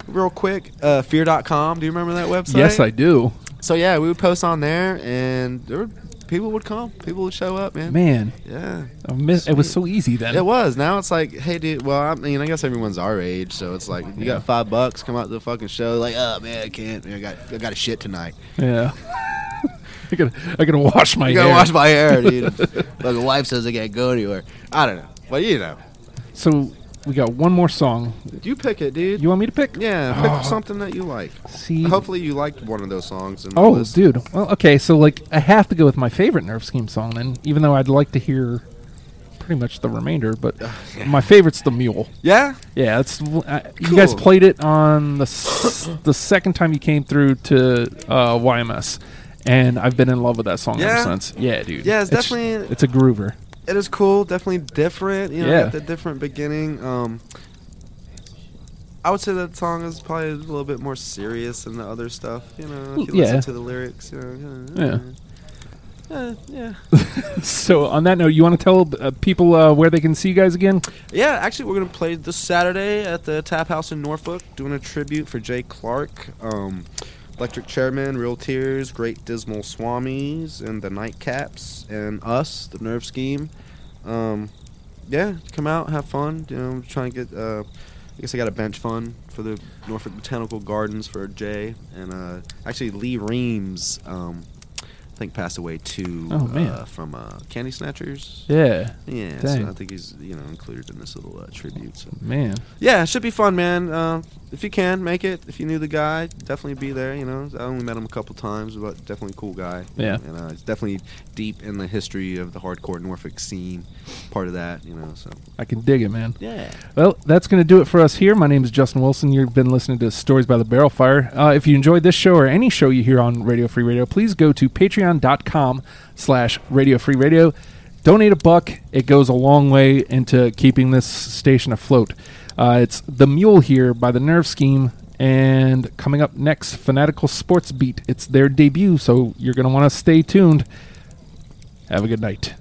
real quick uh, fear.com. Do you remember that website? yes, I do. So yeah, we would post on there, and there were, people would come, people would show up, man. Man, Yeah, I miss, it was so easy then. it was. Now it's like, hey, dude. Well, I mean, I guess everyone's our age, so it's like you got five bucks, come out to the fucking show. Like, oh man, I can't. I got, I got a shit tonight. Yeah. I gotta, I gotta wash my I gotta hair. wash my hair, dude. but the wife says I can't go anywhere. I don't know. but you know, so we got one more song. Do you pick it, dude. You want me to pick? yeah, pick Oh. something that you like. See. Hopefully, you liked one of those songs. Oh, dude. Well, okay. So like, I have to go with my favorite Nerve Scheme song then, even though I'd like to hear pretty much the remainder. But my favorite's the Mule. Yeah. Yeah, it's uh, you guys played it on the s- the second time you came through to uh, YMS, and I've been in love with that song Yeah? ever since. Yeah, dude. Yeah, it's definitely- it's a groover. It is cool. Definitely different. You know, Yeah. got the different beginning. Um, I would say that song is probably a little bit more serious than the other stuff. You know, if you Yeah. listen to the lyrics. You know, Yeah. Uh, yeah. So on that note, you want to tell uh, people uh, where they can see you guys again? Yeah, actually, we're gonna play this Saturday at the Tap House in Norfolk, doing a tribute for Jay Clark, um, Electric Chairman, Real Tears, Great Dismal Swamis, and the Nightcaps, and us, the Nerve Scheme. Um, yeah, come out, have fun. You know, try and get. Uh, I guess I got a bench fund for the Norfolk Botanical Gardens for Jay, and uh, actually Lee Reams. Um, I think passed away too. Oh, man. Uh, from uh, Candy Snatchers. Yeah, Yeah, Dang. so I think he's you know included in this little uh, tribute. So man. yeah, it should be fun, man. If you can make it, if you knew the guy, definitely be there. You know, I only met him a couple times, but definitely cool guy. Yeah. and uh, it's definitely deep in the history of the hardcore Norfolk scene. Part of that, you know. So I can dig it, man. yeah, Well, that's going to do it for us here. My name is Justin Wilson. You've been listening to Stories by the Barrel Fire. Uh, if you enjoyed this show or any show you hear on Radio Free Radio, please go to patreon.com slash Radio Free Radio. Donate a buck. It goes a long way into keeping this station afloat. Uh, it's The Mule here by The Nerve Scheme. And coming up next, Fanatical Sports Beat. It's their debut, so you're going to want to stay tuned. Have a good night.